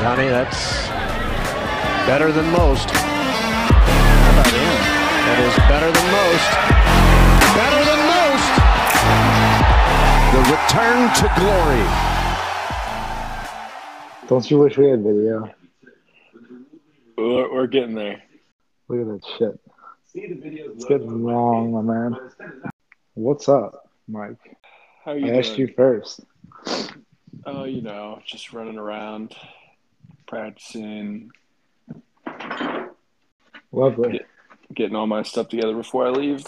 Johnny, that's better than most. How about him? That is better than most. Better than most. The return to glory. Don't you wish we had video? We're, we're getting there. Look at that shit. It's getting wrong, my man. What's up, Mike? How you I doing? asked you first. Oh, you know, just running around, practicing, Lovely. getting all my stuff together before I leave.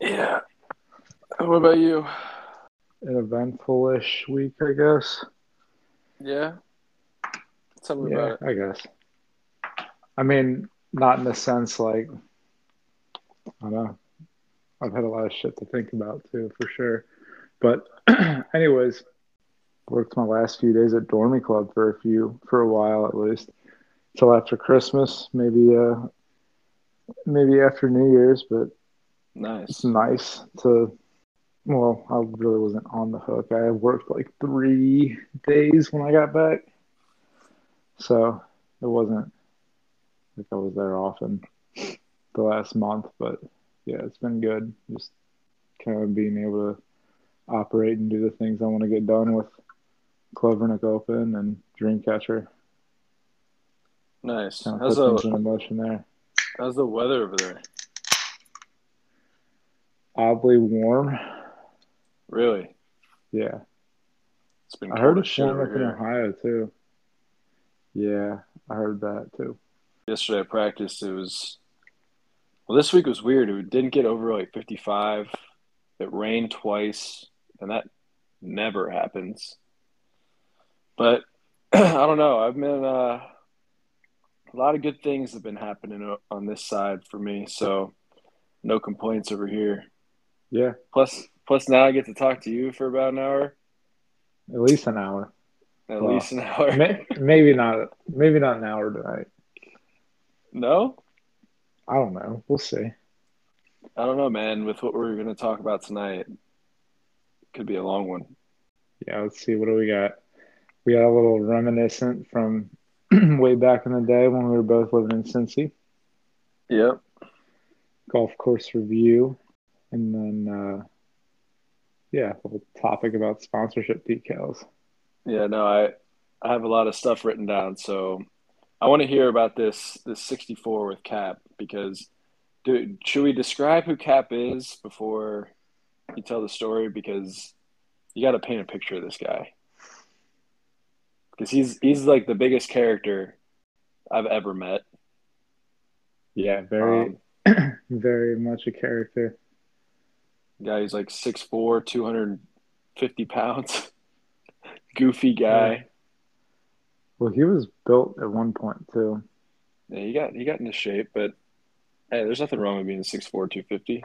Yeah. What about you? An eventful-ish week, I guess. Yeah. Tell me Yeah, about it. I guess. I mean, not in the sense like I don't know. I've had a lot of shit to think about too, for sure. But anyways, worked my last few days at Dormie Club for a few for a while at least. Till after Christmas, maybe uh maybe after New Year's, but nice, it's Nice. nice to well, I really wasn't on the hook. I worked like three days when I got back. So it wasn't like I was there often the last month, but yeah, it's been good. Just kind of being able to operate and do the things I want to get done with Clovernook Open and Dreamcatcher. Nice. Kind of How's the, in motion there. how's the weather over there? Oddly warm. Really? Yeah. It's been I heard it's warm up in. Ohio too. Yeah, I heard that too. Yesterday I practiced. It was, well, this week was weird. It didn't get over like 55. It rained twice, and that never happens. But I don't know. I've been, uh, a lot of good things have been happening on this side for me. So no complaints over here. Yeah, Plus, plus now I get to talk to you for about an hour, at least an hour. at Wow. least an hour. May- maybe not. Maybe not an hour tonight. no? I don't know. We'll see. I don't know, man. With what we're going to talk about tonight, could be a long one. Yeah, let's see. What do we got? We got a little reminiscent from way back in the day when we were both living in Cincy. Yep. Golf course review, and then uh, yeah, a little topic about sponsorship decals. Yeah, no, I I have a lot of stuff written down, so I want to hear about this this 64 with Cap because dude, should we describe who Cap is before you tell the story because you got to paint a picture of this guy. Cuz he's he's like the biggest character I've ever met. Yeah, very, Um, very much a character. guy he's like 6'4", 250 pounds. Goofy guy. Well, he was built at one point too. Yeah, he got he got into shape, but hey, there's nothing wrong with being 6'4", 250.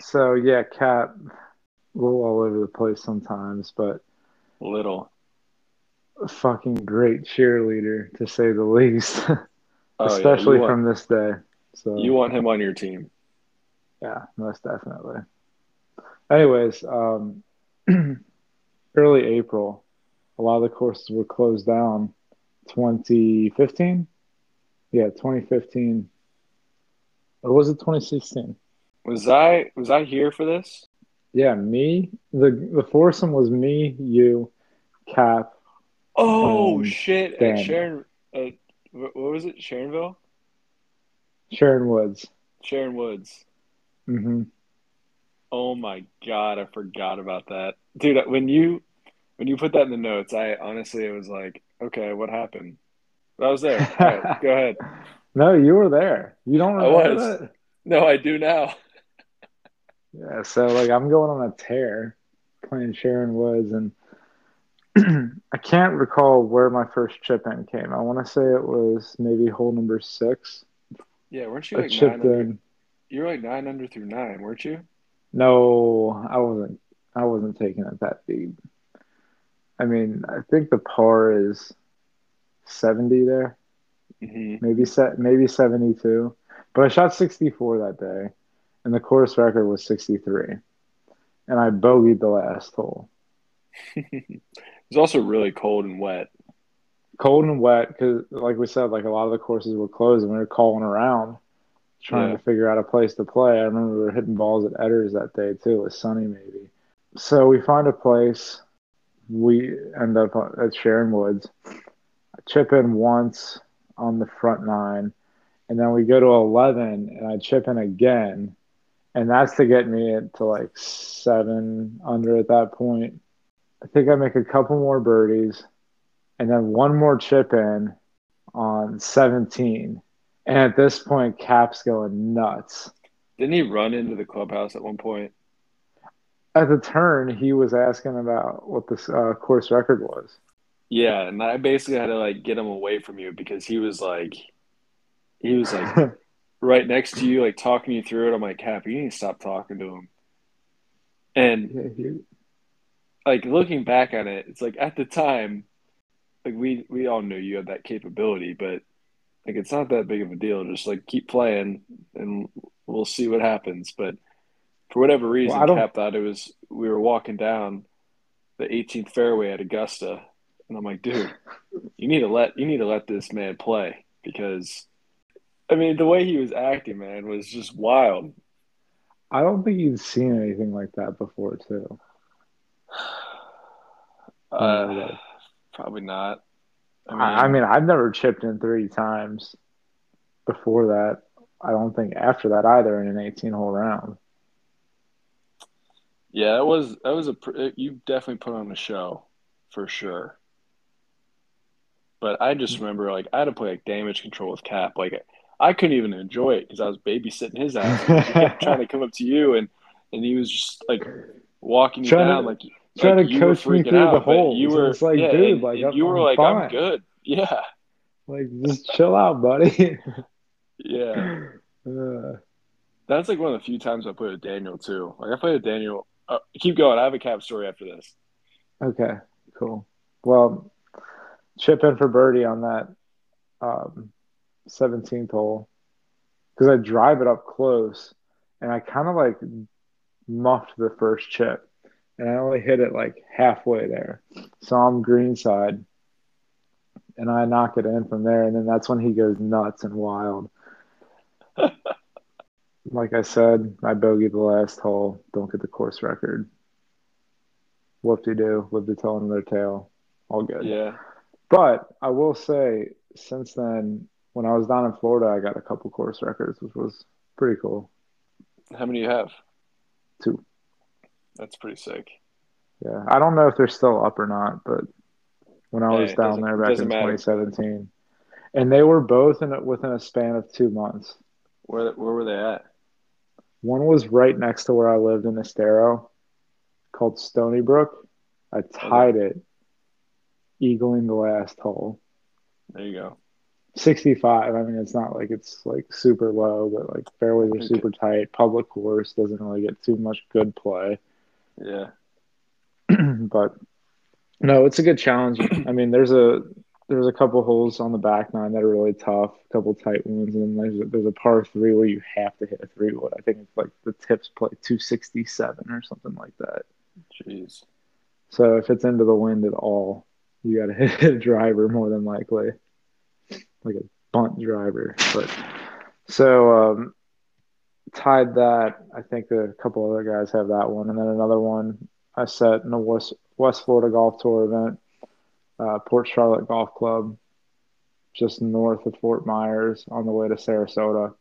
So yeah, Cap, a little all over the place sometimes, but Little. A fucking great cheerleader to say the least, Oh, yeah, especially want- from this day. So You want him on your team. yeah, most definitely. Anyways, um, early April, a lot of the courses were closed down. 2015, yeah, 2015, or was it 2016? Was I was I here for this? Yeah, me. the The foursome was me, you, Cap. Oh Um, shit! At Sharon, uh, wh- what was it? Sharonville, Sharon Woods. Sharon Woods. hmm Oh my god, I forgot about that, dude. When you when you put that in the notes, I honestly it was like, okay, what happened? But I was there. Right, go ahead. No, you were there. You don't I remember was. that? No, I do now. Yeah, so like I'm going on a tear playing Sharon Woods and I can't recall where my first chip in came. I want to say it was maybe hole number six. Yeah, weren't you I like nine chipped under? in. You were like nine under through nine, weren't you? No, I wasn't. I wasn't taking it that deep. I mean, I think the par is seventy there, hmm maybe set, maybe seventy-two. But I shot sixty-four that day, and the course record was sixty-three, and I bogeyed the last hole. It was also really cold and wet. cold and wet because, like we said, like a lot of the courses were closed, and we were calling around trying Yeah. to figure out a place to play. I remember we were hitting balls at Edders that day too. It was sunny, maybe. So we find a place. We end up at Sharon Woods. I chip in once on the front nine, and then we go to eleven, and I chip in again, and that's to get me to like seven under at that point. I think I make a couple more birdies, and then one more chip in on seventeen. And at this point, Cap's going nuts. Didn't he run into the clubhouse at one point? At the turn, he was asking about what the uh, course record was. Yeah, and I basically had to like get him away from you because he was like, he was like right next to you, like talking you through it. I'm like, Cap, you need to stop talking to him. And like looking back on it, it's like at the time, like we we all knew you had that capability, but like it's not that big of a deal. Just like keep playing, and we'll see what happens. But for whatever reason, I don't- Cap thought it was we were walking down the 18th fairway at Augusta, and I'm like, dude, you need to let you need to let this man play because, I mean, the way he was acting, man, was just wild. I don't think you'd seen anything like that before, too. Uh, probably not. I mean, I, I mean, I've never chipped in three times before that. I don't think after that either in an 18 hole round. Yeah, that was that was a you definitely put on a show for sure. But I just remember like I had to play like damage control with Cap. Like I couldn't even enjoy it because I was babysitting his ass. He kept trying to come up to you and and he was just like walking you Trying to- down like trying like to coach me through the out, but holes, You were it's like, yeah, dude, and- like, and I'm- you were I'm like fine. I'm good. Yeah, Like, just chill out, buddy. yeah. Uh, That's like one of the few times I played with Daniel too. Like I played with Daniel. Uh, keep going. I have a Cap story after this. okay, cool. Well, chip in for birdie on that um, 17th hole because I drive it up close and I kind of like muffed the first chip and I only hit it like halfway there. So I'm greenside and I knock it in from there. And then that's when he goes nuts and wild. like I said, I bogeyed the last hole, don't get the course record. Whoop de doo, live to tell another tale. All good. Yeah. But I will say, since then, when I was down in Florida, I got a couple course records, which was pretty cool. How many do you have? Two. That's pretty sick. Yeah, I don't know if they're still up or not, but when I was down there back in matter. 2017, and they were both in a, within a span of two months. Where where were they at? One was right next to where I lived in Estero, called Stoneybrook. I tied it, eagling the last hole. There you go. 65. I mean, it's not like it's like super low, but like fairways are super tight. Public course doesn't really get too much good play. Yeah. but no, it's a good challenge. I mean, there's a there's a couple holes on the back nine that are really tough, a couple tight ones, and then there's a, there's a par three where you have to hit a three wood. I think it's like the tips play 267 or something like that. Jeez. So if it's into the wind at all, you got to hit a driver more than likely, like a bunt driver. But so um, tied that. I think a couple other guys have that one, and then another one I set in a West West Florida Golf Tour event, uh, Port Charlotte Golf Club, just north of Fort Myers on the way to Sarasota.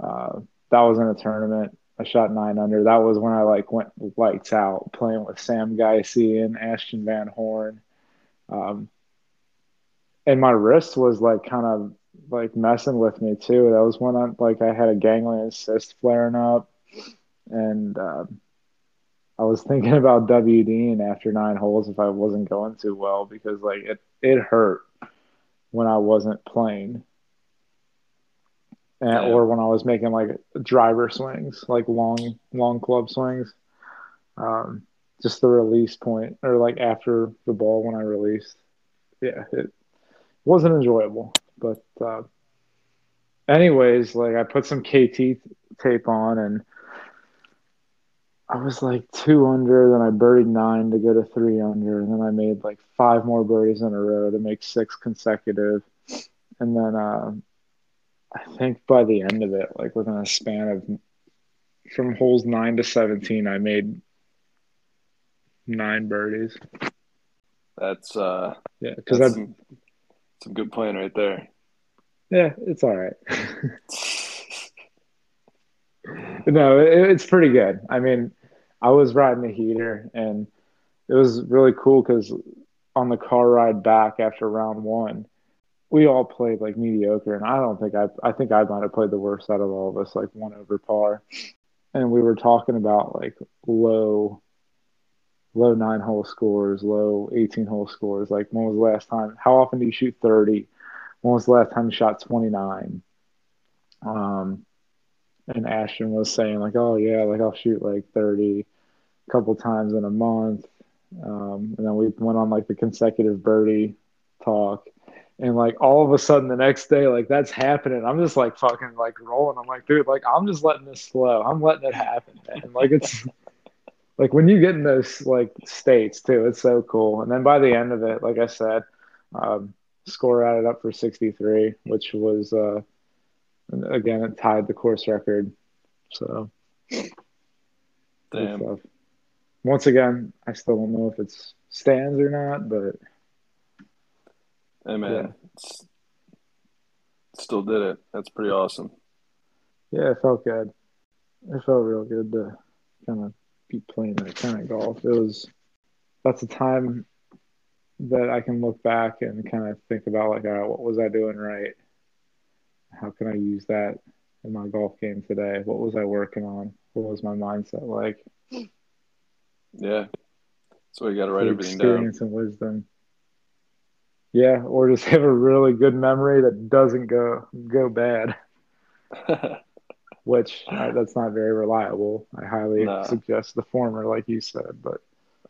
Uh, that was in a tournament. I shot nine under. That was when I like went lights out playing with Sam Geisey and Ashton Van Horn. Um, and my wrist was like kind of like messing with me too. That was when I like I had a ganglion cyst flaring up, and um I was thinking about WDing after nine holes if I wasn't going too well because like it it hurt when I wasn't playing. And, Yeah. Or when I was making like driver swings, like long long club swings. Um, just the release point, or like after the ball when I released. Yeah, it wasn't enjoyable, but uh, anyways, like I put some KT tape on and I was like two under, then I birdied nine to go to three under, and then I made like five more birdies in a row to make six consecutive. And then uh, I think by the end of it, like within a span of from holes nine to 17, I made nine birdies. That's uh, Yeah, because that's I some, good playing right there. yeah, it's all right. no, it, it's pretty good. I mean, I was riding the heater, and it was really cool because on the car ride back after round one, we all played like mediocre, and I don't think I I think I might have played the worst out of all of us, like one over par. And we were talking about like low, low nine hole scores, low eighteen hole scores. Like when was the last time? How often do you shoot thirty? When was the last time you shot twenty nine? Um, and Ashton was saying like, oh yeah, like I'll shoot like thirty a couple times in a month. Um, and then we went on like the consecutive birdie talk and like all of a sudden the next day like that's happening i'm just like fucking like rolling i'm like dude like i'm just letting this flow i'm letting it happen man like it's like when you get in those like states too it's so cool and then by the end of it like i said um, score added up for 63 which was uh again it tied the course record so Damn. once again i still don't know if it's stands or not but Hey man, Yeah. still did it. That's pretty awesome. Yeah, it felt good. It felt real good to kind of be playing that kind of golf. It was that's a time that I can look back and kind of think about like, all right, what was I doing right? How can I use that in my golf game today? What was I working on? What was my mindset like? Yeah. So you got to write everything down. experience and wisdom. Yeah, or just have a really good memory that doesn't go go bad. which uh, that's not very reliable. I highly Nah. suggest the former, like you said. But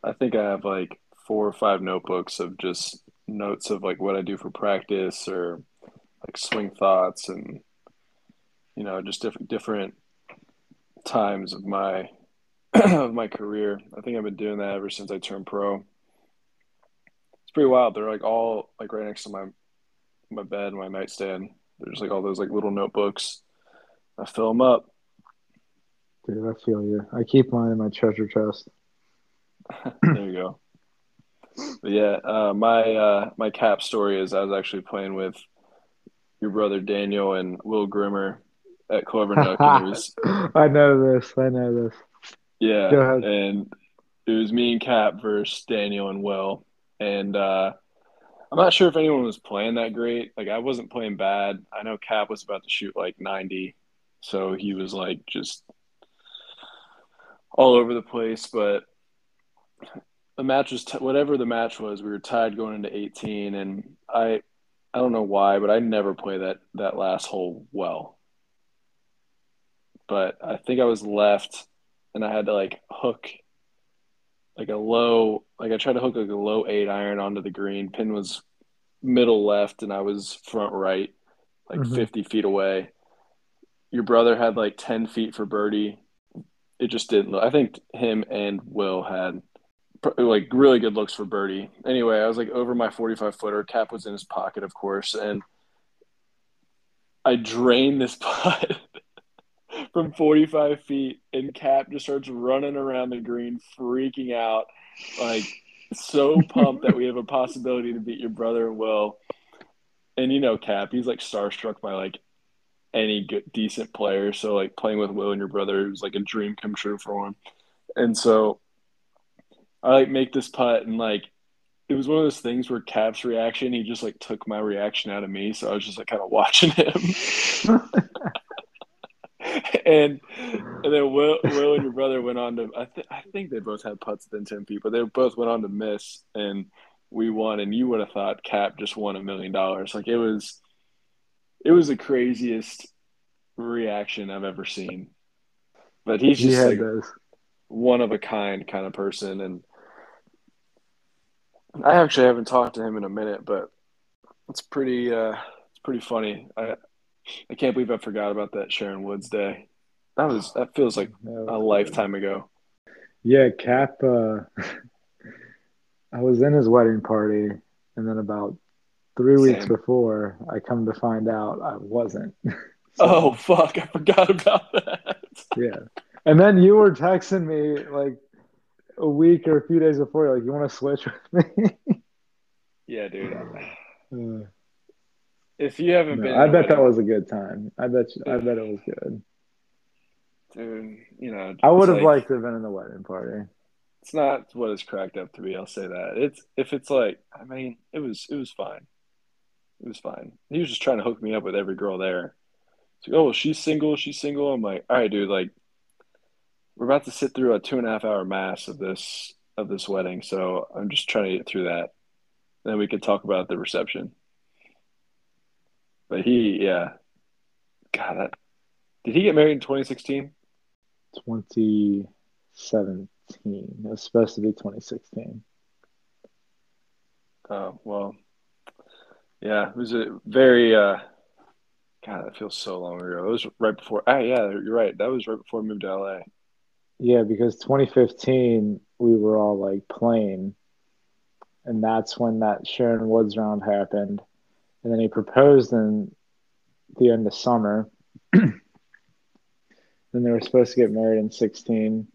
I think I have like four or five notebooks of just notes of like what I do for practice or like swing thoughts and you know just different different times of my of my career. I think I've been doing that ever since I turned pro. It's pretty wild. They're like all like right next to my my bed, my nightstand. There's like all those like little notebooks. I fill them up. dude, I feel you. I keep mine in my treasure chest. there you go. But yeah, uh, my uh, my cap story is I was actually playing with your brother Daniel and Will Grimmer at Clover it was I know this. I know this. yeah, Go ahead. and it was me and Cap versus Daniel and Will, and uh, I'm not sure if anyone was playing that great. Like I wasn't playing bad. I know Cap was about to shoot like 90, so he was like just all over the place. But the match was t- whatever the match was. We were tied going into 18, and I I don't know why, but I never play that that last hole well. But I think I was left, and I had to like hook like a low like I tried to hook like a low eight iron onto the green. Pin was middle left, and I was front right, like Mhm. 50 feet away. Your brother had like 10 feet for birdie. It just didn't look. I think him and Will had like really good looks for birdie. Anyway, I was like over my 45 footer. Cap was in his pocket, of course, and I drained this putt from 45 feet, and Cap just starts running around the green, freaking out, like so pumped that we have a possibility to beat your brother Will. And you know, Cap, he's like starstruck by like any good, decent player. So like playing with Will and your brother was like a dream come true for him. And so I like make this putt and like it was one of those things where Cap's reaction, he just like took my reaction out of me. So I was just like kind of watching him. and and then Will, Will and your brother went on to I, th- I think they both had putts within 10 feet, but they both went on to miss and we won and you would have thought Cap just won a million dollars. Like it was it was the craziest reaction I've ever seen. But he's just had like one of a kind kind of person and I actually haven't talked to him in a minute, but it's pretty uh it's pretty funny. I I can't believe I forgot about that Sharon Woods day. That was that feels like a lifetime ago. Yeah, Cap. Uh, I was in his wedding party, and then about three weeks before, I come to find out I wasn't. Oh fuck! I forgot about that. yeah, and then you were texting me like a week or a few days before, you're like, "You want to switch with me?" Yeah, dude. Uh, If you haven't no, been, I bet that was a good time. I bet. You, I bet it was good. dude. You know, I would have like- liked to have been in the wedding party. It's not what it's cracked up to be. I'll say that. It's if it's like, I mean, it was it was fine. It was fine. He was just trying to hook me up with every girl there. It's like, oh, she's single. She's single. I'm like, all right, dude. Like, we're about to sit through a two and a half hour mass of this of this wedding, so I'm just trying to get through that. Then we could talk about the reception. But he, yeah, God, that, did he get married in 2016? 2017. It was supposed to be 2016. Oh, well, yeah, it was a very, uh, God, that feels so long ago. It was right before, ah, yeah, you're right. That was right before I moved to LA. Yeah, because 2015 we were all like playing, and that's when that Sharon Woods round happened, and then he proposed in the end of summer. then they were supposed to get married in 16.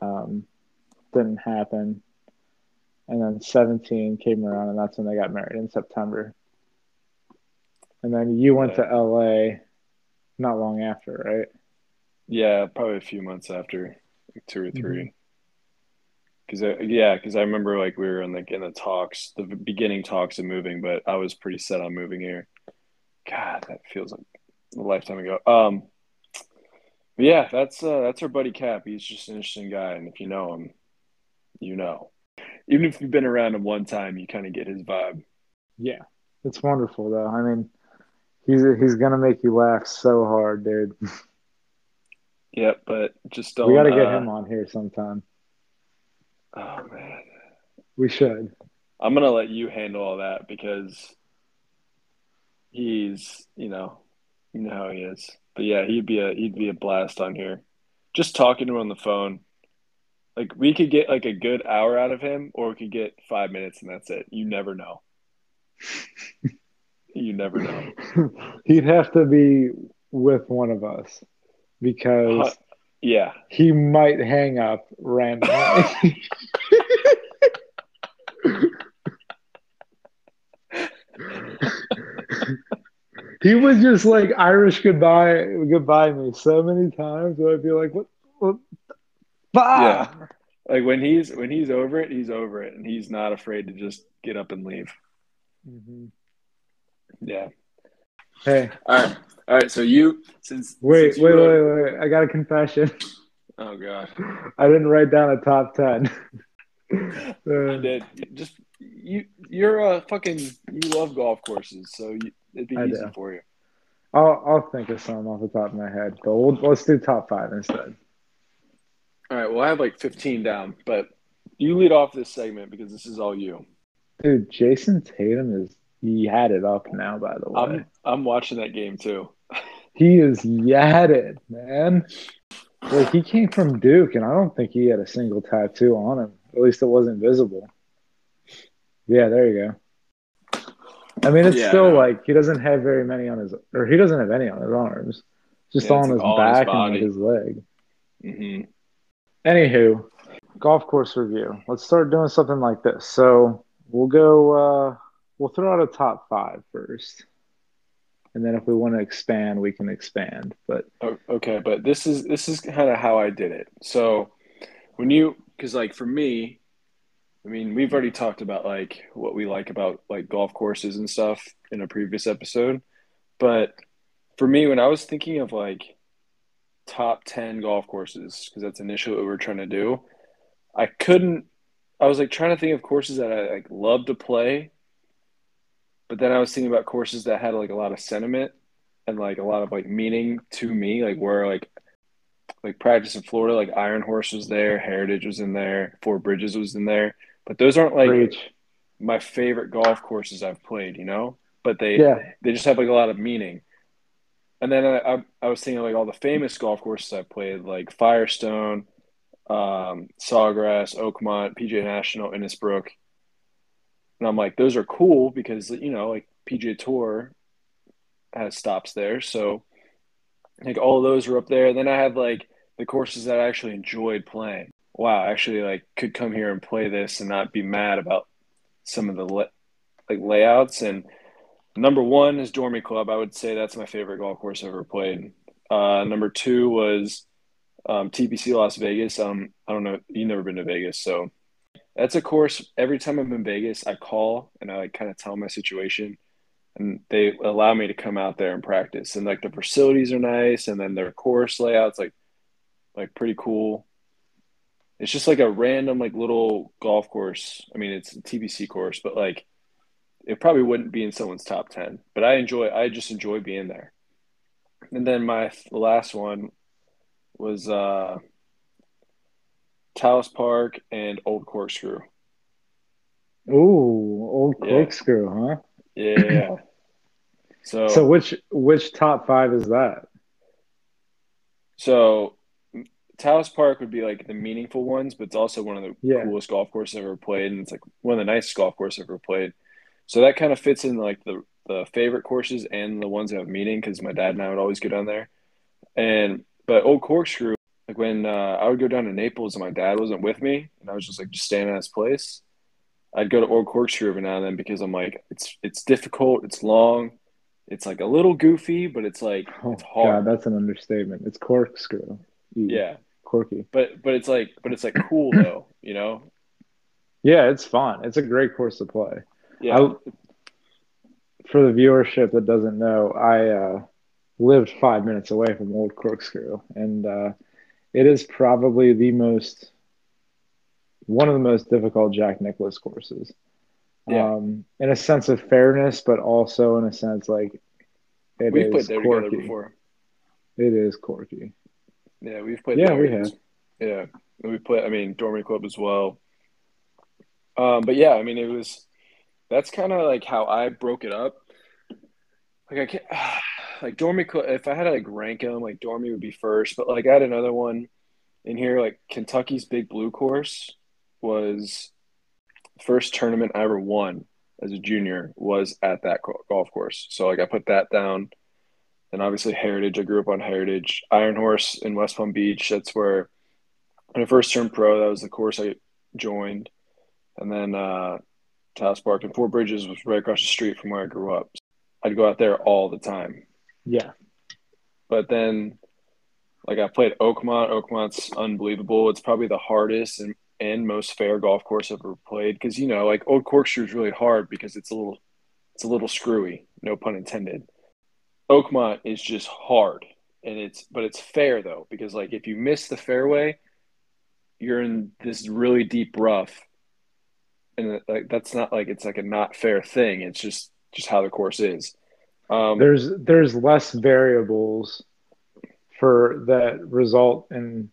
Um, didn't happen, and then 17 came around, and that's when they got married in September. And then you went Yeah. to LA not long after, right? Yeah, probably a few months after, like two or 3 Because yeah, because I remember like we were in like in the talks, the beginning talks of moving, but I was pretty set on moving here. God, that feels like a lifetime ago. Um, yeah, that's uh, that's our buddy Cap. He's just an interesting guy, and if you know him, you know. Even if you've been around him one time, you kind of get his vibe. Yeah, it's wonderful though. I mean, he's he's gonna make you laugh so hard, dude. Yep, but just don't. we got to get uh, him on here sometime. Oh man, We should. I'm gonna let you handle all that because he's, you know, you know how he is. But yeah, he'd be a he'd be a blast on here. Just talking to him on the phone. Like we could get like a good hour out of him, or we could get five minutes and that's it. You never know. you never know. He'd have to be with one of us because Uh, Yeah. he might hang up randomly. he was just like Irish goodbye goodbye me so many times I'd be like, what what bah! Yeah. Like when he's when he's over it, he's over it, and he's not afraid to just get up and leave. Mhm. Yeah. Hey, All right. All right. So you since wait, since you wait, wrote- wait, wait. I got a confession. Oh god. I didn't write down a top ten. I Uh, did. Just you. You're a fucking. You love golf courses, so you, it'd be I easy do. for you. I'll I'll think of some off the top of my head, but we'll, let's do top five instead. All right. Well, I have like 15 down, but you lead off this segment because this is all you. Dude, Jayson Tatum is he had it up now. By the way, I'm I'm watching that game too. he is yadded, man. Like he came from Duke, and I don't think he had a single tattoo on him. At least it wasn't visible. Yeah, there you go. I mean, it's Yeah, still like he doesn't have very many on his, or he doesn't have any on his arms. Just Yeah, on his on his back and like his leg. hmm Anywho, golf course review. Let's start doing something like this. So we'll go. Uh, we'll throw out a top five first, and then if we want to expand, we can expand. But Okay, but this is this is kind of how I did it. So when you, because like for me, I mean, we've already talked about like what we like about like golf courses and stuff in a previous episode, but for me, when I was thinking of like top 10 golf courses, because that's initially what we are trying to do, I couldn't, I was like trying to think of courses that I like love to play, but then I was thinking about courses that had like a lot of sentiment and like a lot of like meaning to me, like where like like practice in Florida, like Iron Horse was there, Heritage was in there, Four Bridges was in there, but those aren't like Preach. my favorite golf courses I've played, you know. But they Yeah. they just have like a lot of meaning. And then I, I, I was thinking like all the famous golf courses I played, like Firestone, um, Sawgrass, Oakmont, PGA National, Innisbrook. And I'm like, those are cool because you know, like PGA Tour has stops there, so like all those are up there. And then I had like the courses that I actually enjoyed playing. Wow, actually like could come here and play this and not be mad about some of the le- like layouts. And number one is Dormie Club. I would say that's my favorite golf course I've ever played. Uh, number two was um, TPC Las Vegas. Um, I don't know. You've never been to Vegas, so that's a course. Every time I'm in Vegas, I call and I like, kind of tell my situation, and they allow me to come out there and practice. And like the facilities are nice, and then their course layouts like like pretty cool. It's just like a random like little golf course. I mean, it's a TPC course, but like it probably wouldn't be in someone's top ten. But I enjoy. I just enjoy being there. And then my last one was uh, Taos Park and Old Corkscrew. Ooh, old Yeah. corkscrew, huh? Yeah. so So which which top five is that? so Taos Park would be like the meaningful ones, but it's also one of the Yeah. coolest golf courses I've ever played, and it's like one of the nicest golf courses I've ever played. So that kind of fits in like the the favorite courses and the ones that have meaning because my dad and I would always go down there. And but Old Corkscrew, like when uh, I would go down to Naples and my dad wasn't with me, and I was just like just staying at his place, I'd go to Old Corkscrew every now and then because I'm like it's it's difficult, it's long, it's like a little goofy, but it's like Oh it's hard. God, that's an understatement. It's corkscrew. Ew, Yeah, quirky. but but it's like but it's like cool though, you know. Yeah, it's fun. It's a great course to play. Yeah, I, for the viewership that doesn't know, I uh, lived five minutes away from Old Corkscrew, and uh, it is probably the most one of the most difficult Jack Nicklaus courses. Yeah. Um, in a sense of fairness, but also in a sense like it we've is played there quirky. together before. It is quirky. Yeah, we've played. Yeah, we have. Yeah, we play. I mean, Dormie Club as well. Um, but yeah, I mean, it was. That's kind of like how I broke it up. Like I can't, like Dormie If I had to like rank them, like Dormie would be first. But like I had another one in here, like Kentucky's Big Blue Course was first tournament I ever won as a junior was at that golf course. So like I put that down. And obviously Heritage. I grew up on Heritage. Iron Horse in West Palm Beach. That's where when I first turned pro, that was the course I joined. And then uh Taos Park and Four Bridges was right across the street from where I grew up. I'd go out there all the time. Yeah. But then like I played Oakmont. Oakmont's unbelievable. It's probably the hardest and, and most fair golf course I've ever played. Cause you know, like Old Corkscrew is really hard because it's a little it's a little screwy, no pun intended. Oakmont is just hard. And it's but it's fair though, because like if you miss the fairway, you're in this really deep rough. And like that's not like it's like a not fair thing. It's just just how the course is. Um, There's there's less variables for that result in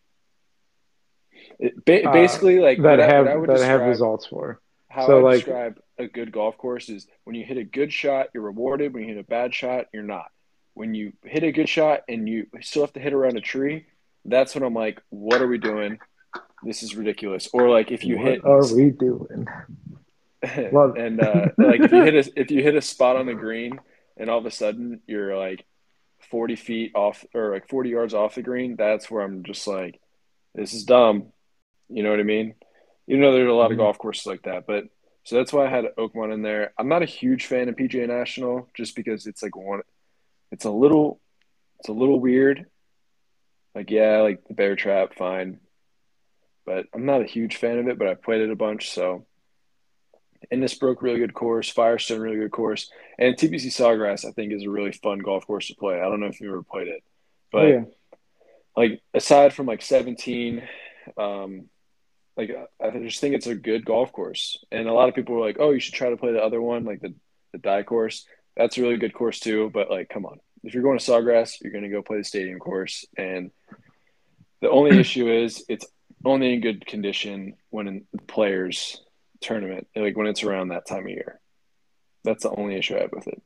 it- ba- uh, basically, like that have I would that have results for. How So, I like- describe a good golf course is when you hit a good shot, you're rewarded. When you hit a bad shot, you're not. When you hit a good shot and you still have to hit around a tree, that's when I'm like, what are we doing? This is ridiculous. Or like if you what hit are we doing? Love- and uh, like if you hit a if you hit a spot on the green and all of a sudden you're like 40 feet off or like 40 yards off the green, that's where I'm just like, this is dumb. You know what I mean? You know, there's a lot of Mhm. golf courses like that, but so that's why I had Oakmont in there. I'm not a huge fan of PGA National just because it's like one, it's a little, it's a little weird. Like yeah, like the Bear Trap, fine, but I'm not a huge fan of it. But I played it a bunch, so. Innisbrook, really good course. Firestone, really good course. And TPC Sawgrass, I think, is a really fun golf course to play. I don't know if you've ever played it, but oh, yeah. like aside from like 17, um, like I I just think it's a good golf course. And a lot of people were like, "Oh, you should try to play the other one, like the the Dye course." That's a really good course too. But like, come on, if you're going to Sawgrass, you're going to go play the stadium course. And the only issue is it's only in good condition when in the players tournament, like when it's around that time of year. That's the only issue I have with it.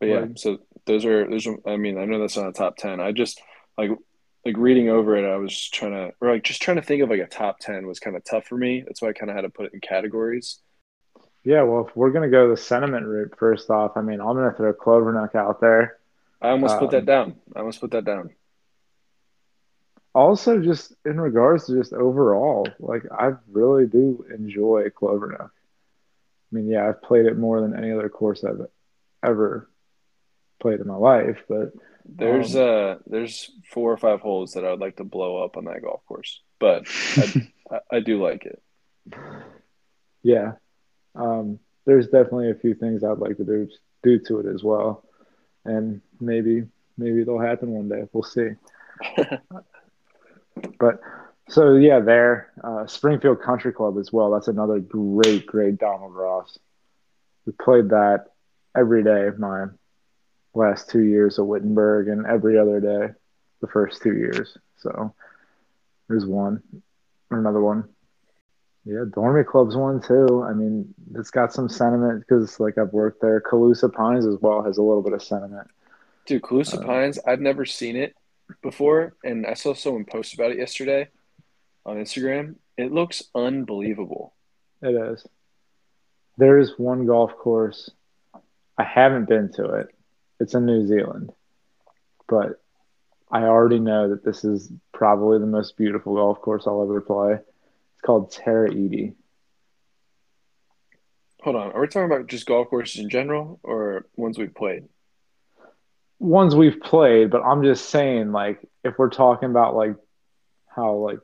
But yeah, Word. so those are those are. I mean, I know that's not a top ten. I just like like reading over it, I was trying to, or like just trying to think of like a top 10 was kind of tough for me. That's why I kind of had to put it in categories. Yeah, well, if we're gonna go the sentiment route first off, I mean, I'm gonna throw Clovernook out there. I almost put that Um, down. I almost put that down. Also, just in regards to just overall, like I really do enjoy Clovernook. I mean, yeah, I've played it more than any other course I've ever played in my life, but There's Um, uh there's four or five holes that I would like to blow up on that golf course, but I, I, I do like it. yeah, um, there's definitely a few things I'd like to do do to it as well, and maybe maybe it'll happen one day. We'll see. But so yeah, there, uh, Springfield Country Club as well. That's another great, great Donald Ross. We played that every day of my last two years at Wittenberg and every other day the first two years. So there's one another one. Yeah, Dormie Club's one too. I mean, it's got some sentiment because like I've worked there. Calusa Pines as well has a little bit of sentiment. Dude, Calusa Uh, Pines, I've never seen it before, and I saw someone post about it yesterday on Instagram. It looks unbelievable. It is. There is one golf course. I haven't been to it. It's in New Zealand. But I already know that this is probably the most beautiful golf course I'll ever play. It's called Tara Iti. Hold on, are we talking about just golf courses in general or ones we've played? Ones we've played, but I'm just saying, like, if we're talking about like how like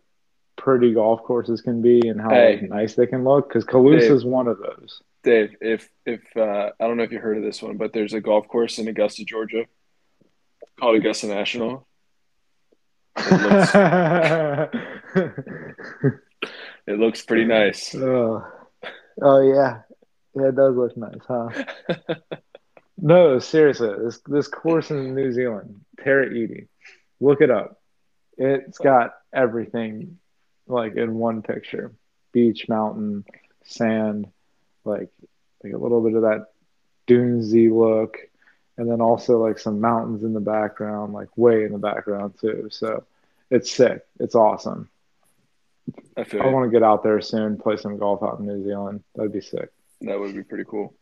pretty golf courses can be and how Hey. like, nice they can look, because Calusa is one of those. Dave, if if uh, I don't know if you heard of this one, but there's a golf course in Augusta, Georgia, called Augusta National. It looks pretty nice. oh. oh yeah, yeah, it does look nice, huh? no, seriously, this this course in New Zealand, Tara Iti, look it up. It's got everything like in one picture: beach, mountain, sand, like like a little bit of that dunesy look, and then also like some mountains in the background, like way in the background too. So it's sick. It's awesome. I feel I want to get out there soon, play some golf out in New Zealand. That'd be sick. that would be pretty cool.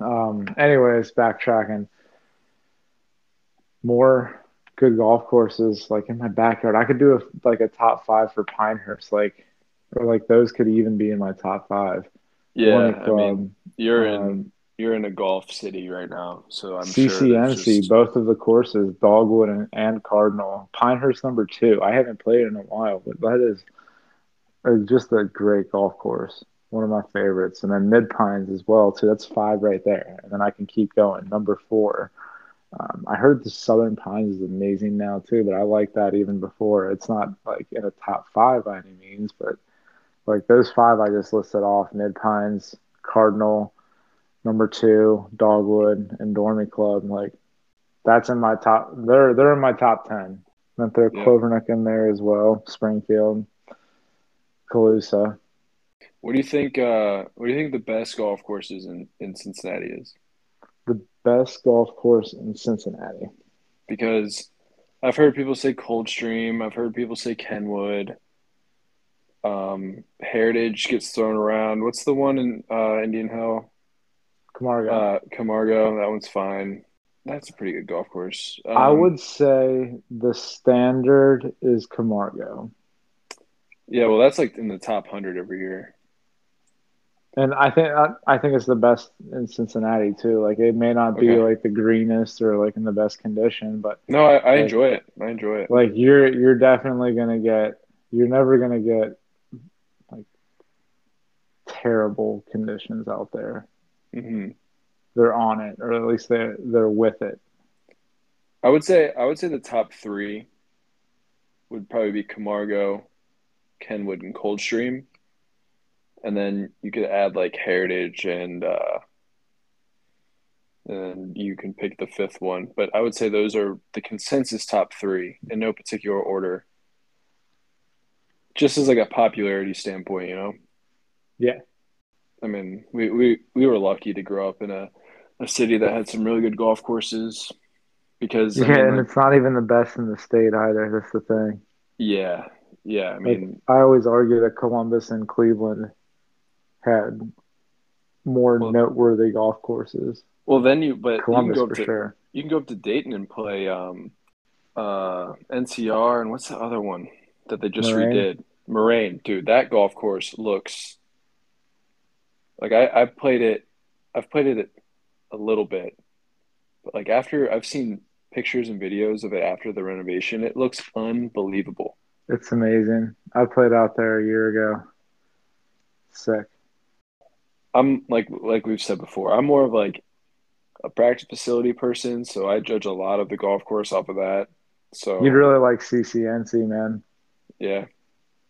Um, anyways, backtracking. More good golf courses like in my backyard. I could do a, like a top five for Pinehurst, like or like those could even be in my top five. Yeah, I mean, you're in um, you're in a golf city right now, so I'm sure CCNC, just both of the courses, Dogwood and, and Cardinal. Pinehurst number two. I haven't played in a while, but that is just a great golf course. One of my favorites. And then Mid Pines as well, too. That's five right there. And then I can keep going. Number four. Um, I heard the Southern Pines is amazing now too, but I like that even before. It's not like in a top five by any means, but like those five I just listed off: Mid Pines, Cardinal, number two, Dogwood, and Dormie Club. Like that's in my top. They're they're in my top ten. Then throw Yeah. Clovernook in there as well. Springfield, Calusa. What do you think? Uh, what do you think the best golf courses in in Cincinnati is? The best golf course in Cincinnati. Because I've heard people say Coldstream. I've heard people say Kenwood. Um, Heritage gets thrown around. What's the one in uh, Indian Hill? Camargo. Uh, Camargo. That one's fine. That's a pretty good golf course. Um, I would say the standard is Camargo. Yeah, well, that's like in the top hundred every year. And I think I, think it's the best in Cincinnati too. Like it may not be Okay. like the greenest or like in the best condition, but No, I, I Like- enjoy it. I enjoy it. like you're you're definitely gonna get you're never gonna get like terrible conditions out there. hmm They're on it, or at least they're they're with it. I would say I would say the top three would probably be Camargo, Kenwood, and Coldstream, and then you could add like Heritage and uh, and you can pick the fifth one. But I would say those are the consensus top three in no particular order. Just as like a popularity standpoint, you know. Yeah. I mean, we, we, we were lucky to grow up in a, a city that had some really good golf courses. because I Yeah, mean, and like, it's not even the best in the state either. That's the thing. yeah, yeah. I Like, mean, I always argue that Columbus and Cleveland had more Well- noteworthy golf courses. well, then you but you can go up for to sure. you can go up to Dayton and play um, uh, NCR and what's the other one that they just Moraine? redid? Moraine, dude. That golf course looks like I I've played it. I've played it a little bit, but like after I've seen pictures and videos of it after the renovation, it looks unbelievable. It's amazing. I played out there a year ago. Sick. I'm like like we've said before, I'm more of like a practice facility person, so I judge a lot of the golf course off of that. So You'd really like CCNC, man. yeah.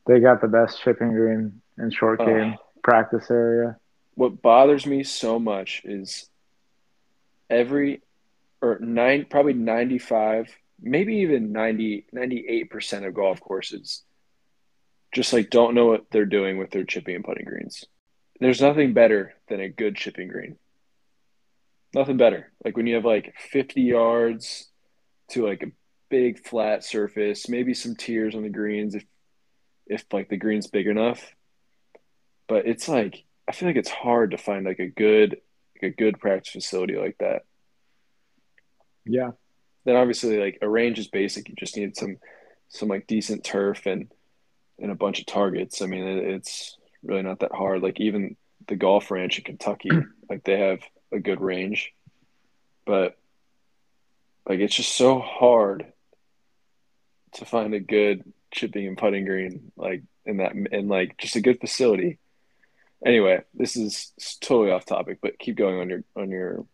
They got the best chipping green and short game practice area. What bothers me so much is every or nine probably 95, maybe even 90 98% of golf courses just like don't know what they're doing with their chipping and putting greens. There's nothing better than a good chipping green. Nothing better. Like when you have like 50 yards to like a big flat surface, maybe some tiers on the greens if if like the green's big enough. But it's like I feel like it's hard to find like a good like a good practice facility like that. Yeah. Then obviously like a range is basic. You just need some some like decent turf and and a bunch of targets. I mean, it's really not that hard. Like even the golf ranch in Kentucky, like they have a good range, but like it's just so hard to find a good chipping and putting green like in that and like just a good facility. Anyway, this is totally off topic, but keep going on your on your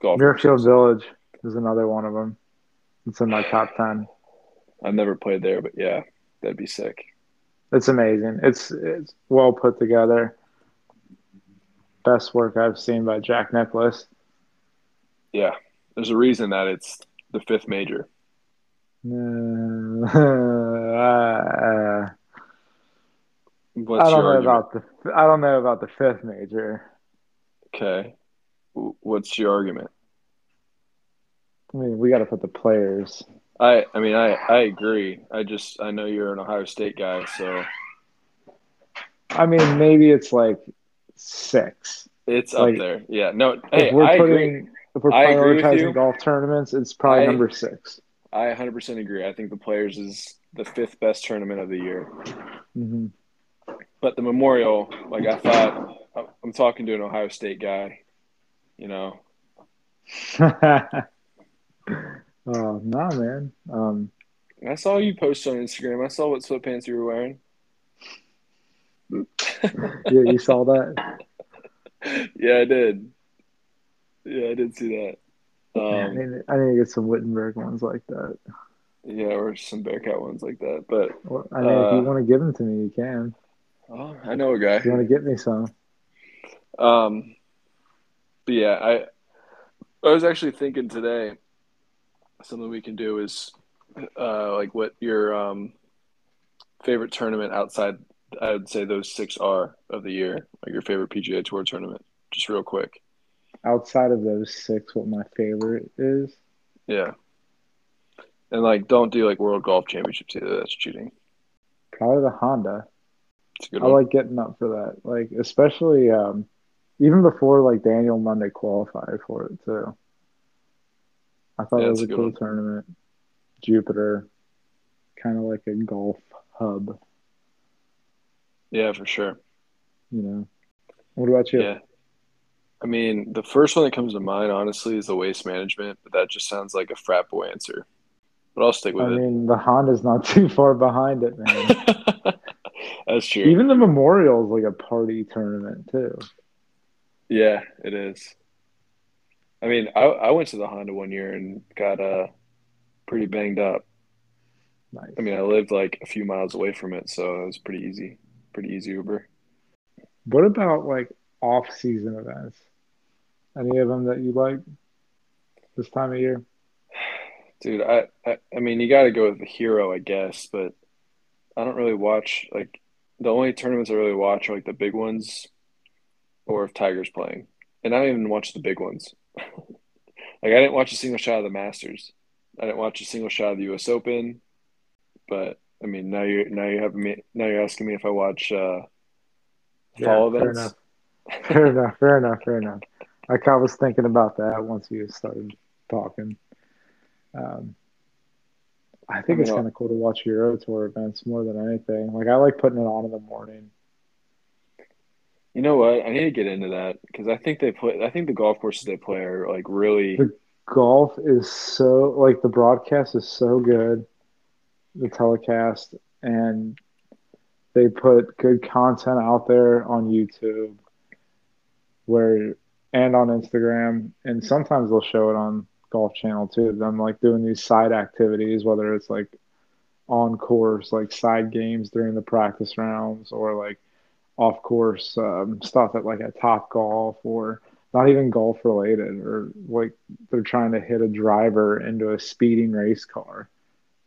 golf. Muirfield courses. Village is another one of them. It's in my top 10. I've never played there, but yeah, that'd be sick. It's amazing. It's it's well put together. Best work I've seen by Jack Nicklaus. Yeah, there's a reason that it's the fifth major. Uh, What's I don't know argument? about the I don't know about the fifth major. Okay, what's your argument? I mean, we got to put the players. I I mean I I agree. I just I know you're an Ohio State guy, so I mean, maybe it's like six. it's Like, up there. Yeah, no, hey, we're I putting agree. if we're I agree with you. prioritizing golf tournaments, it's probably I- number six. I 100% agree. I think the Players is the fifth best tournament of the year. hmm But the Memorial, like I thought, I'm talking to an Ohio State guy. You know, oh no, man. Um, I saw you post on Instagram. I saw what sweatpants you were wearing. yeah, you saw that. yeah, I did. Yeah, I did see that. I Um, need, I need to get some Wittenberg ones like that. yeah, or some Bearcat ones like that. But Well, I mean, if Uh, you want to give them to me, you can. oh, I know a guy. If you want to get me some, Um, but yeah, I I was actually thinking today something we can do is uh, like what your um, favorite tournament outside. I would say those six are of the year, like your favorite PGA Tour tournament. Just real quick, outside of those six, what my favorite is? yeah. And like, don't do like World Golf Championships either. That's cheating. Probably the Honda. It's a good I one. like getting up for that. Like especially um, even before like Daniel Monday qualified for it too. I thought Yeah, it was a cool one. tournament. Jupiter, kind of like a golf hub, yeah, for sure. you know. What about you? Yeah. I mean, the first one that comes to mind, honestly, is the waste management, but that just sounds like a frat boy answer. But I'll stick with I it. I mean, the Honda's not too far behind it, man. That's true. Even the Memorial is like a party tournament too. yeah, it is. I mean, I I went to the Honda one year and got uh pretty banged up. Nice. I mean, I lived like a few miles away from it, so it was pretty easy, pretty easy Uber. What about like off-season events? Any of them that you like this time of year? Dude, I I, I mean, you got to go with the hero, I guess, but I don't really watch like the only tournaments I really watch are like the big ones, or if Tiger's playing, and I don't even watch the big ones. like I didn't watch a single shot of the Masters. I didn't watch a single shot of the U.S. Open, but I mean now you're now you have me now you're asking me if I watch uh, fall fair events. enough. fair enough. Fair enough. Fair enough. Like I was thinking about that once you started talking. Um, I think I mean, it's kind of cool to watch Euro Tour events more than anything. Like I like putting it on in the morning. You know what? I need to get into that because I think they play. I think the golf courses they play are like really. The golf is so like the broadcast is so good, the telecast, and they put good content out there on YouTube, where and on Instagram, and sometimes they'll show it on Golf Channel too. Them like doing these side activities, whether it's like on course, like side games during the practice rounds, or like off course um, stuff at like a Top Golf or not even golf related, or like they're trying to hit a driver into a speeding race car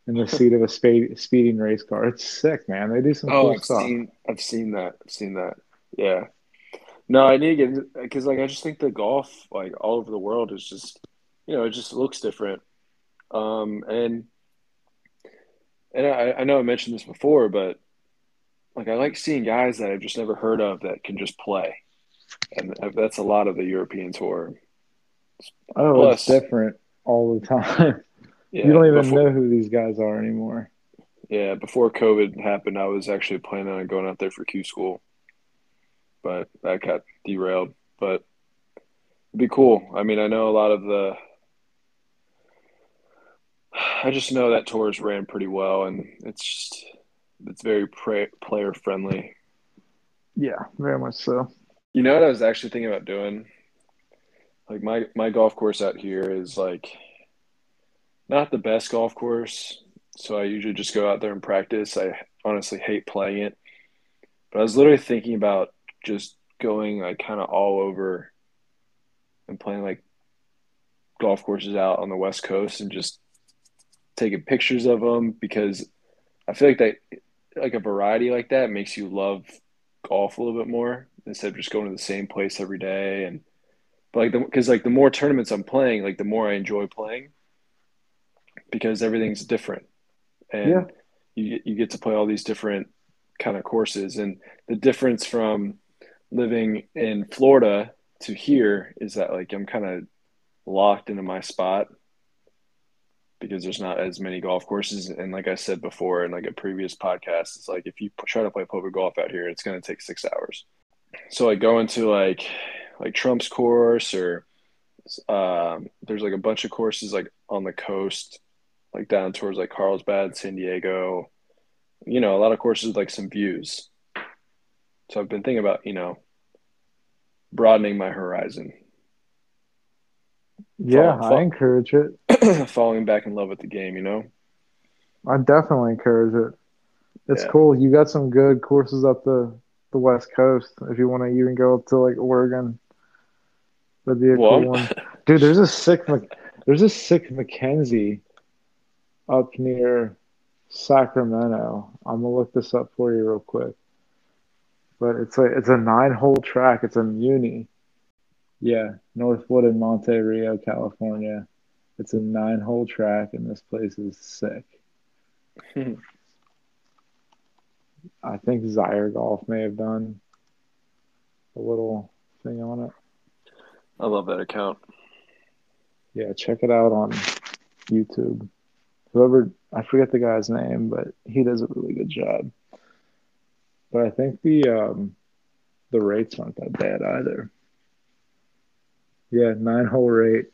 in the seat of a spa- speeding race car. It's sick, man. They do some Oh, cool I've stuff. seen. I've seen that. I've seen that. Yeah. No, I need to get because like I just think the golf like all over the world is just you know it just looks different. Um and and I, I know I mentioned this before, but like I like seeing guys that I've just never heard of that can just play, and that's a lot of the European tour. Oh, Plus- it's different all the time. Yeah, you don't even before, know who these guys are anymore. Yeah, before COVID happened, I was actually planning on going out there for Q school, but that got derailed. But it'd be cool. I mean, I know a lot of the. I just know that tours ran pretty well, and it's just it's very pra- player friendly. Yeah, very much so. You know what I was actually thinking about doing? Like my my golf course out here is like not the best golf course, so I usually just go out there and practice. I honestly hate playing it. But I was literally thinking about just going like kind of all over and playing like golf courses out on the West Coast and just taking pictures of them because I feel like that like a variety like that makes you love golf a little bit more instead of just going to the same place every day. And but like because like the more tournaments I'm playing, like the more I enjoy playing because everything's different. And Yeah. you you get to play all these different kind of courses. And the difference from living in Florida to here is that like I'm kind of locked into my spot because there's not as many golf courses and like I said before in like a previous podcast it's like if you try to play public golf out here it's going to take 6 hours so like going to like like Trump's course or um, there's like a bunch of courses like on the coast like down towards like Carlsbad, San Diego. You know, a lot of courses with like some views. So I've been thinking about, you know, broadening my horizon, Yeah, Follow- I encourage it. falling back in love with the game, you know? I definitely encourage it. It's Yeah. cool. You got some good courses up the the West Coast. If you want to even go up to like Oregon, that'd be a Well, cool one. Dude, there's a sick there's a sick Mackenzie up near Sacramento. I'm gonna look this up for you real quick. But it's a it's a nine hole track. It's a muni. Yeah, Northwood in Monte Rio, California. It's a nine hole track, and this place is sick. I think Zyre Golf may have done a little thing on it. I love that account. Yeah, check it out on YouTube. Whoever I forget the guy's name, but he does a really good job. But I think the um the rates aren't that bad either. Yeah, nine hole rate.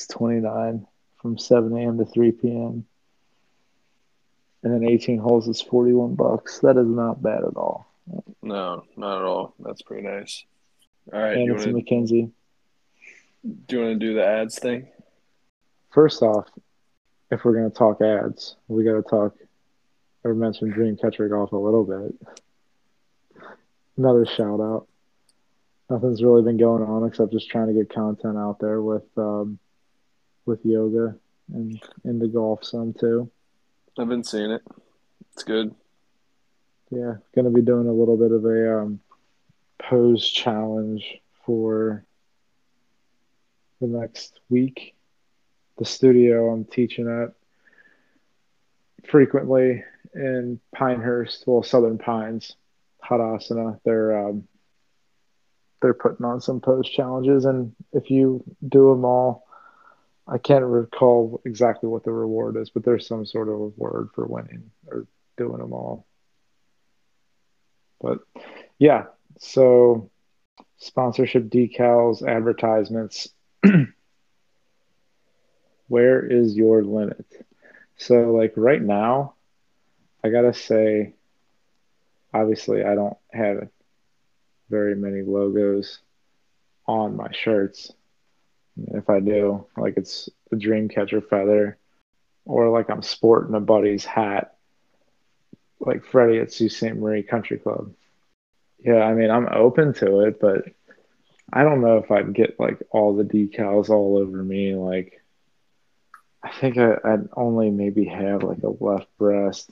It's twenty nine from seven AM to three PM. And then eighteen holes is forty one bucks. That is not bad at all. No, not at all. That's pretty nice. All right, And it's wanna, Mackenzie. do you want to do the ads thing? First off, if we're going to talk ads, we got to talk or mention Dreamcatcher Golf a little bit. Another shout out. Nothing's really been going on except just trying to get content out there with um, with yoga and into golf some too. I've been seeing it. It's good. Yeah, going to be doing a little bit of a um, pose challenge for the next week the studio I'm teaching at frequently in Pinehurst, well, Southern Pines, Hadasana. They're um, they're putting on some pose challenges, and if you do them all, I can't recall exactly what the reward is, but there's some sort of reward for winning or doing them all. But yeah, so sponsorship decals, advertisements. Where is your limit? So, like right now, I gotta say, obviously, I don't have very many logos on my shirts. If I do, like it's a Dreamcatcher feather, or like I'm sporting a buddy's hat, like Freddie at Sault Ste. Marie Country Club. Yeah, I mean, I'm open to it, but I don't know if I'd get like all the decals all over me. Like, I think I, would only maybe have like a left breast.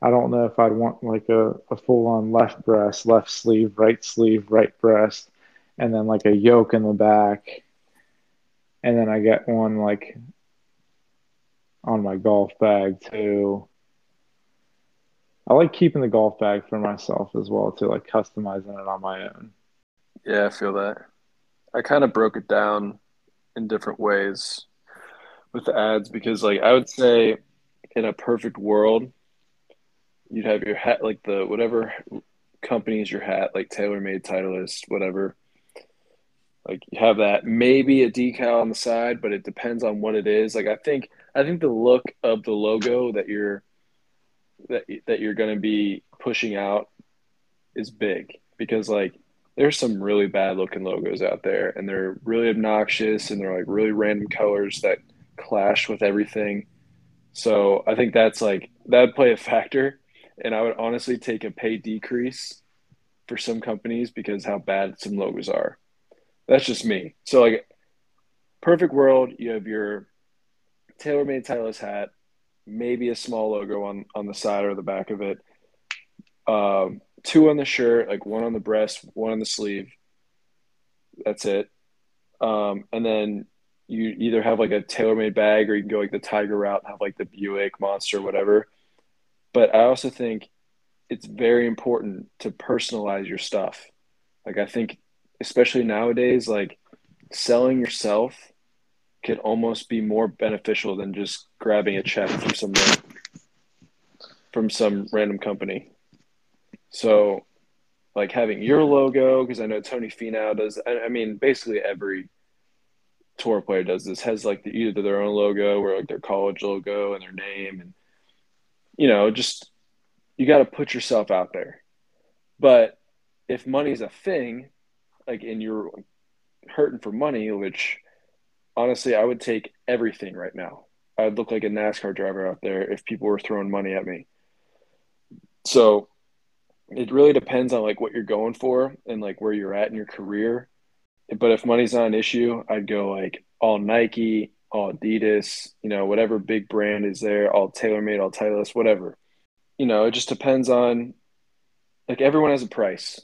I don't know if I'd want like a, a full on left breast, left sleeve, right sleeve, right breast, and then like a yoke in the back. And then I get one like on my golf bag too. I like keeping the golf bag for myself as well too, like customizing it on my own. Yeah, I feel that. I kind of broke it down in different ways with the ads because like I would say in a perfect world you'd have your hat like the whatever company's your hat like TaylorMade Titleist whatever like you have that maybe a decal on the side but it depends on what it is like I think I think the look of the logo that you're that that you're going to be pushing out is big because like there's some really bad looking logos out there and they're really obnoxious and they're like really random colors that clash with everything. So I think that's like that would play a factor. And I would honestly take a pay decrease for some companies because how bad some logos are. That's just me. So like perfect world, you have your TaylorMade Titleist hat, maybe a small logo on on the side or the back of it. Um, two on the shirt, like one on the breast, one on the sleeve. That's it. Um, and then you either have like a TaylorMade bag or you can go like the Tiger route and have like the Buick Monster, whatever. But I also think it's very important to personalize your stuff. Like I think, especially nowadays, like selling yourself could almost be more beneficial than just grabbing a check from some from some random company. So, like having your logo, because I know Tony Finau does. I, I mean, basically every tour player does this has like the, either their own logo or like their college logo and their name and you know just you got to put yourself out there but if money's a thing like and you're hurting for money which honestly i would take everything right now i would look like a nascar driver out there if people were throwing money at me so it really depends on like what you're going for and like where you're at in your career but if money's not an issue, I'd go like all Nike, all Adidas, you know, whatever big brand is there, all TaylorMade, all Titleist, whatever. You know, it just depends on like everyone has a price.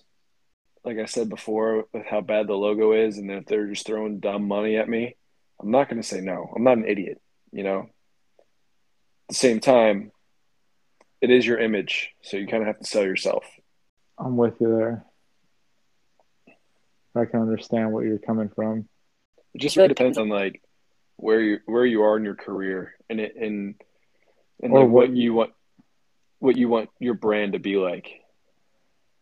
Like I said before, with how bad the logo is, and if they're just throwing dumb money at me, I'm not going to say no. I'm not an idiot, you know. At the same time, it is your image, so you kind of have to sell yourself. I'm with you there. I can understand what you're coming from. It just really depends on like where you where you are in your career and it and and like what, what you want what you want your brand to be like.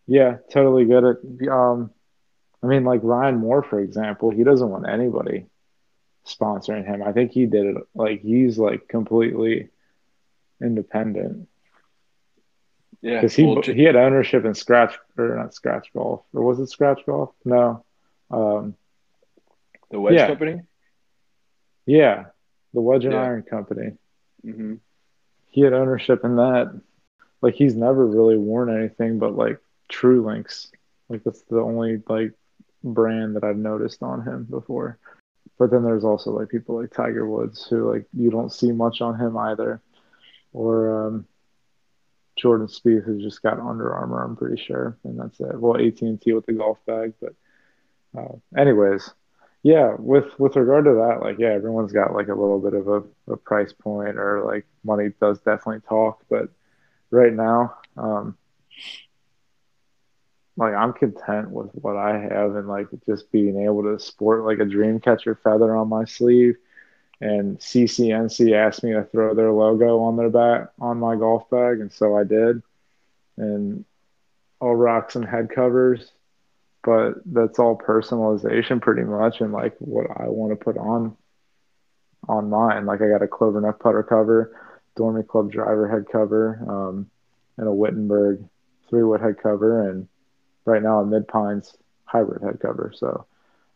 Yeah, totally get it. Um, I mean, like Ryan Moore, for example, he doesn't want anybody sponsoring him. I think he did it like he's like completely independent. Yeah, because he well, he had ownership in Scratch or not Scratch Golf or was it Scratch Golf? No, um, the Wedge yeah. Company. Yeah, the Wedge and yeah. Iron Company. Mm-hmm. He had ownership in that. Like he's never really worn anything but like True Links. Like that's the only like brand that I've noticed on him before. But then there's also like people like Tiger Woods who like you don't see much on him either, or um, Jordan Spieth who's just got Under Armour, I'm pretty sure, and that's it. Well, AT and T with the golf bag, but uh, anyways, Yeah, with with regard to that, like yeah, everyone's got like a little bit of a, a price point or like money does definitely talk, but right now, um like I'm content with what I have and like just being able to sport like a Dreamcatcher feather on my sleeve. And CCNC asked me to throw their logo on their back on my golf bag, and so I did. And I'll rock some head covers, but that's all personalization pretty much, and like what I want to put on on mine. Like I got a Clovernook putter cover, Dormie Club driver head cover, um, and a Wittenberg three wood head cover, and right now a Mid Pines hybrid head cover. So,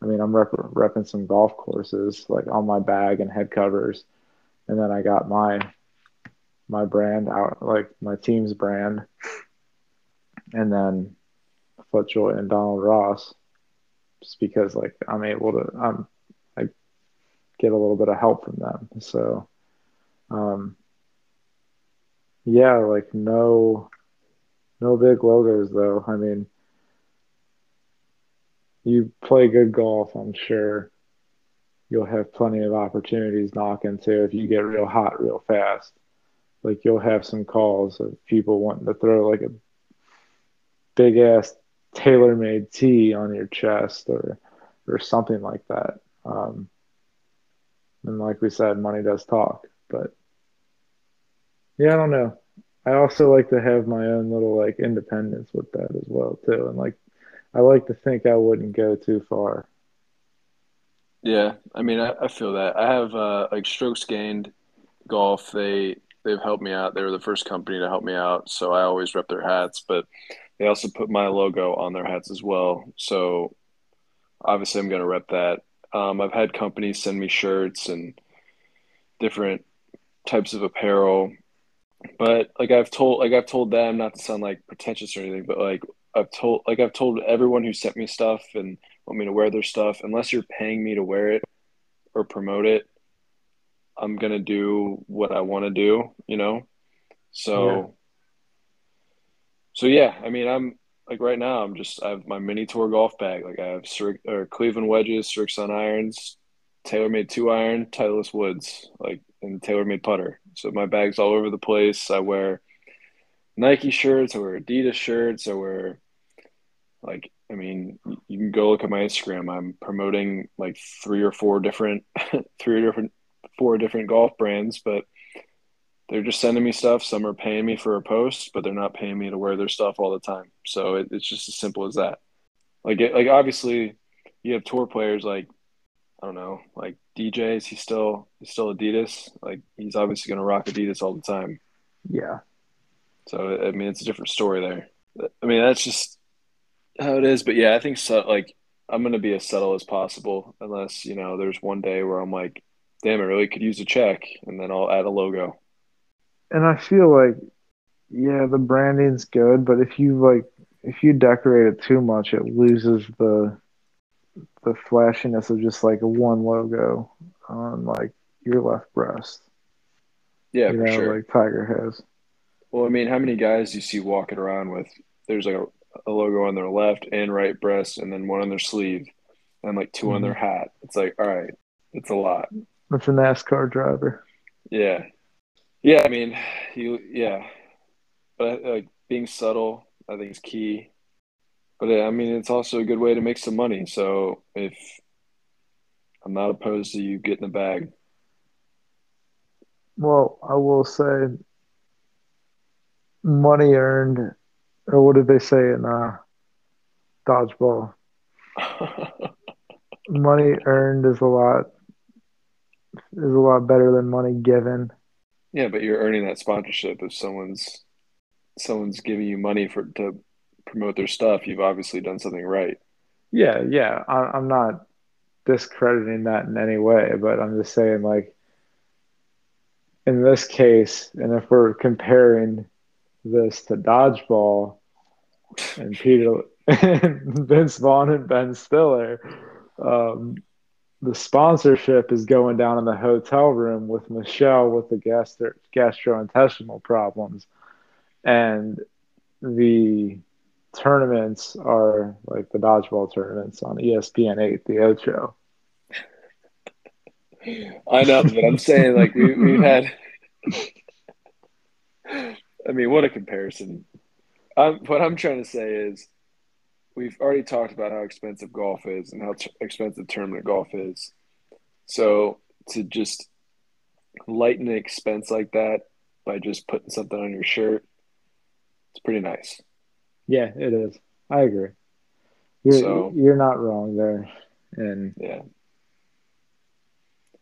I mean, I'm rep- repping some golf courses like on my bag and head covers, and then I got my my brand out, like my team's brand, and then FootJoy and Donald Ross, just because like I'm able to, I'm I get a little bit of help from them. So, um, yeah, like no, no big logos though. I mean you play good golf, I'm sure you'll have plenty of opportunities knocking too if you get real hot real fast. Like you'll have some calls of people wanting to throw like a big ass TaylorMade tee on your chest or or something like that. Um, and like we said, money does talk. But yeah, I don't know. I also like to have my own little like independence with that as well too, and like I like to think I wouldn't go too far. Yeah, I mean, I, I feel that. I have uh, like strokes gained golf. They they've helped me out. They were the first company to help me out, so I always rep their hats. But they also put my logo on their hats as well. So obviously, I'm going to rep that. Um, I've had companies send me shirts and different types of apparel, but like I've told, like I've told them not to sound like pretentious or anything, but like I've told like I've told everyone who sent me stuff and want me to wear their stuff, unless you're paying me to wear it or promote it, I'm gonna do what I want to do, you know. So, yeah. so yeah, I mean, I'm like right now, I'm just I have my mini tour golf bag. Like I have Sir, or Cleveland wedges, Srixon irons, TaylorMade two iron, Titleist woods, like and TaylorMade putter. So my bag's all over the place. I wear Nike shirts, I wear Adidas shirts, I wear like, I mean, you can go look at my Instagram. I'm promoting like three or four different, three or different, four different golf brands, but they're just sending me stuff. Some are paying me for a post, but they're not paying me to wear their stuff all the time. So it, it's just as simple as that. Like, it, like obviously, you have tour players like I don't know, like DJs. He's still he's still Adidas. Like he's obviously going to rock Adidas all the time. Yeah. So I mean, it's a different story there. I mean, that's just how it is. But yeah, I think so. Like I'm gonna be as subtle as possible, unless you know there's one day where I'm like, damn, I really could use a check, and then I'll add a logo. And I feel like, yeah, the branding's good, but if you like, if you decorate it too much, it loses the the flashiness of just like a one logo on like your left breast. Yeah, you for know, sure. Like Tiger has. Well, I mean, how many guys do you see walking around with? There's like a a logo on their left and right breast, and then one on their sleeve, and like 2 mm-hmm. on their hat. It's like, all right, it's a lot. That's a NASCAR driver. Yeah, yeah. I mean, you, yeah, but like being subtle, I think is key. But I mean, it's also a good way to make some money. So if I'm not opposed to you getting the bag. Well, I will say money earned or what did they say in uh, dodgeball? money earned is a lot is a lot better than money given. Yeah, but you're earning that sponsorship if someone's someone's giving you money for to promote their stuff. You've obviously done something right. Yeah, yeah. I, I'm not discrediting that in any way, but I'm just saying, like, in this case, and if we're comparing this to dodgeball and Peter and Vince Vaughn and Ben Stiller. Um, the sponsorship is going down in the hotel room with Michelle with the gastro- gastrointestinal problems, and the tournaments are like the dodgeball tournaments on ESPN eight, the Ocho. I know, but I'm saying like we, we've had. I mean, what a comparison! I'm, what I'm trying to say is, we've already talked about how expensive golf is and how t- expensive tournament golf is. So to just lighten an expense like that by just putting something on your shirt, it's pretty nice. Yeah, it is. I agree. You're So- you're not wrong there. And Yeah.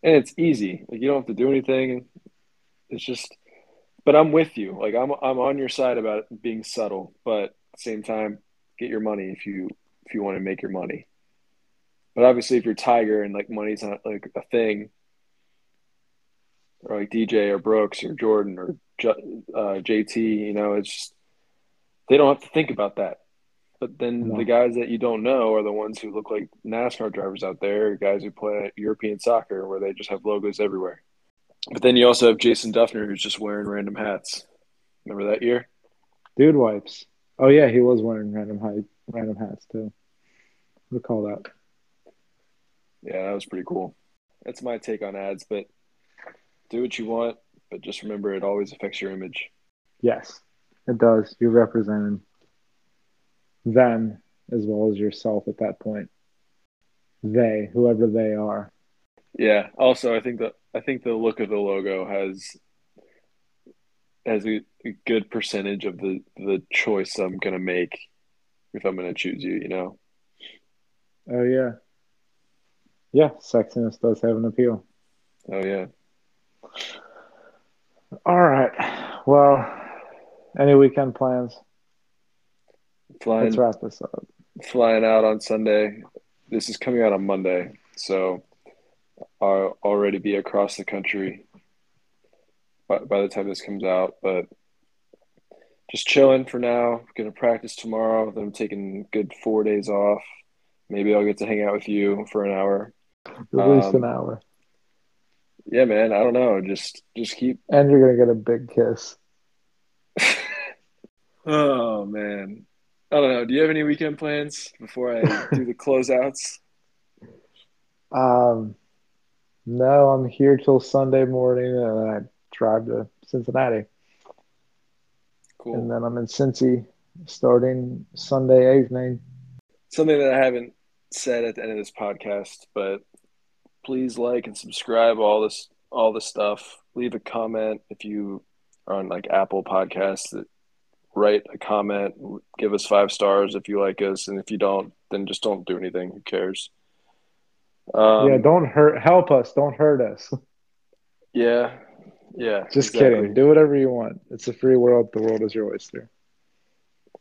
And it's easy. Like you don't have to do anything. It's just but I'm with you. Like I'm I'm on your side about being subtle, but at the same time, get your money if you if you want to make your money. But obviously if you're Tiger and like money's not like a thing, or like DJ or Brooks or Jordan or J- uh, JT, you know, it's just they don't have to think about that. But then the guys that you don't know are the ones who look like NASCAR drivers out there, guys who play European soccer where they just have logos everywhere. But then you also have Jason Dufner who's just wearing random hats. Remember that year? dude wipes. Oh yeah, he was wearing random high, random hats too. Recall that. Yeah, that was pretty cool. That's my take on ads, but do what you want, but just remember it always affects your image. Yes, it does. You're representing them as well as yourself at that point. They, whoever they are. Yeah. Also, I think that I think the look of the logo has has a, a good percentage of the the choice I'm gonna make if I'm gonna choose you. You know. Oh yeah. Yeah, sexiness does have an appeal. Oh yeah. All right. Well, any weekend plans? Flying Let's wrap this up. flying out on Sunday. This is coming out on Monday, so I'll already be across the country by, by the time this comes out. But just chilling for now. Going to practice tomorrow. Then I'm taking a good four days off. Maybe I'll get to hang out with you for an hour. At least Um, an hour. Yeah, man. I don't know. Just just keep. And you're gonna get a big kiss. Oh man. I don't know. Do you have any weekend plans before I do the closeouts? Um no, I'm here till Sunday morning and I drive to Cincinnati. Cool. And then I'm in Cincy starting Sunday evening. something that I haven't said at the end of this podcast, but please like and subscribe all this all this stuff. Leave a comment if you are on like Apple Podcasts. Write a comment. Give us five stars if you like us, and if you don't, then just don't do anything. Who cares? Um, yeah, don't hurt help us, don't hurt us. Yeah, yeah. Just exactly. kidding. Do whatever you want. It's a free world. The world is your oyster.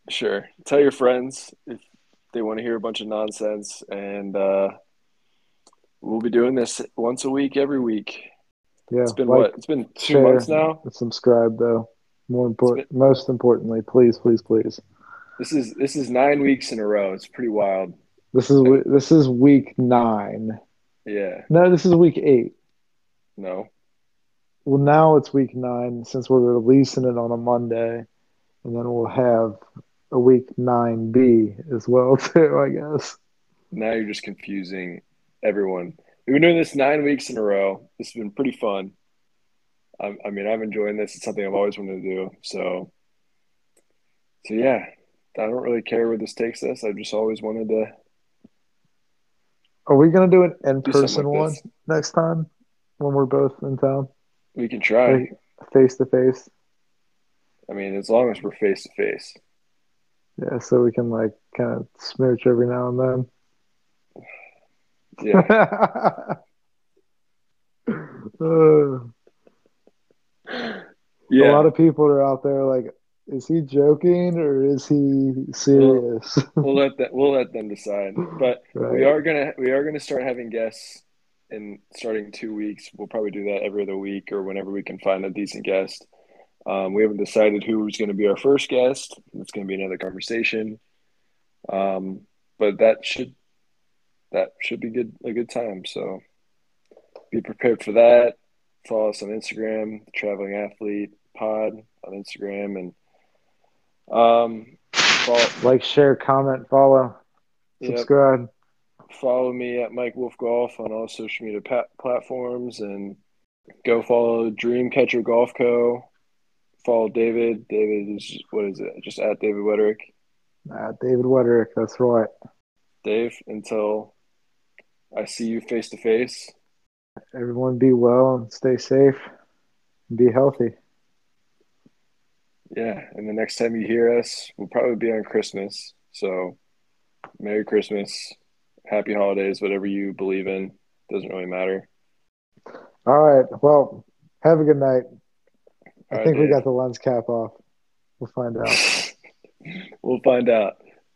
Sure. Tell your friends if they want to hear a bunch of nonsense, and uh, we'll be doing this once a week, every week. Yeah. It's been like, what? It's been two share, months now. Subscribe though. More important been- most importantly, please, please, please. This is this is nine weeks in a row. It's pretty wild. This is this is week nine. Yeah. No, this is week eight. No. Well, now it's week nine since we're releasing it on a Monday, and then we'll have a week nine B as well too. I guess. Now you're just confusing everyone. We've been doing this nine weeks in a row. This has been pretty fun. I, I mean, I'm enjoying this. It's something I've always wanted to do. So, so yeah, I don't really care where this takes us. I've just always wanted to. Are we gonna do an in-person like one this. next time when we're both in town, We can try. face to face? I mean, as long as we're face to face. Yeah, so we can like kind of smooch every now and then. Yeah. Uh, Yeah. A lot of people are out there like, is he joking or is he serious? we'll let that we'll let them decide. But Right. we are gonna we are gonna start having guests in starting two weeks. We'll probably do that every other week or whenever we can find a decent guest. Um, we haven't decided who's going to be our first guest. It's going to be another conversation, um, but that should that should be good a good time. So be prepared for that. Follow us on Instagram, the Traveling Athlete Pod on Instagram, and um, follow, like, share, comment, follow, Yep. subscribe. follow me at Mike Wolf Golf on all social media platforms and go follow Dreamcatcher Golf Co. Follow David. David is what is it? Just at David Wetterich. Uh, David Wetterich, that's right. Dave, until I see you face to face. Everyone be well and stay safe and be healthy. Yeah, and the next time you hear us, we'll probably be on Christmas. So, Merry Christmas, Happy Holidays, whatever you believe in. Doesn't really matter. All right. Well, have a good night. I think right, we got the lens cap off. We'll find out. We'll find out.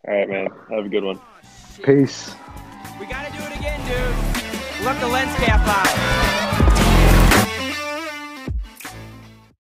All right, man. Have a good one. Peace. We gotta do it again, dude. Let the lens cap out.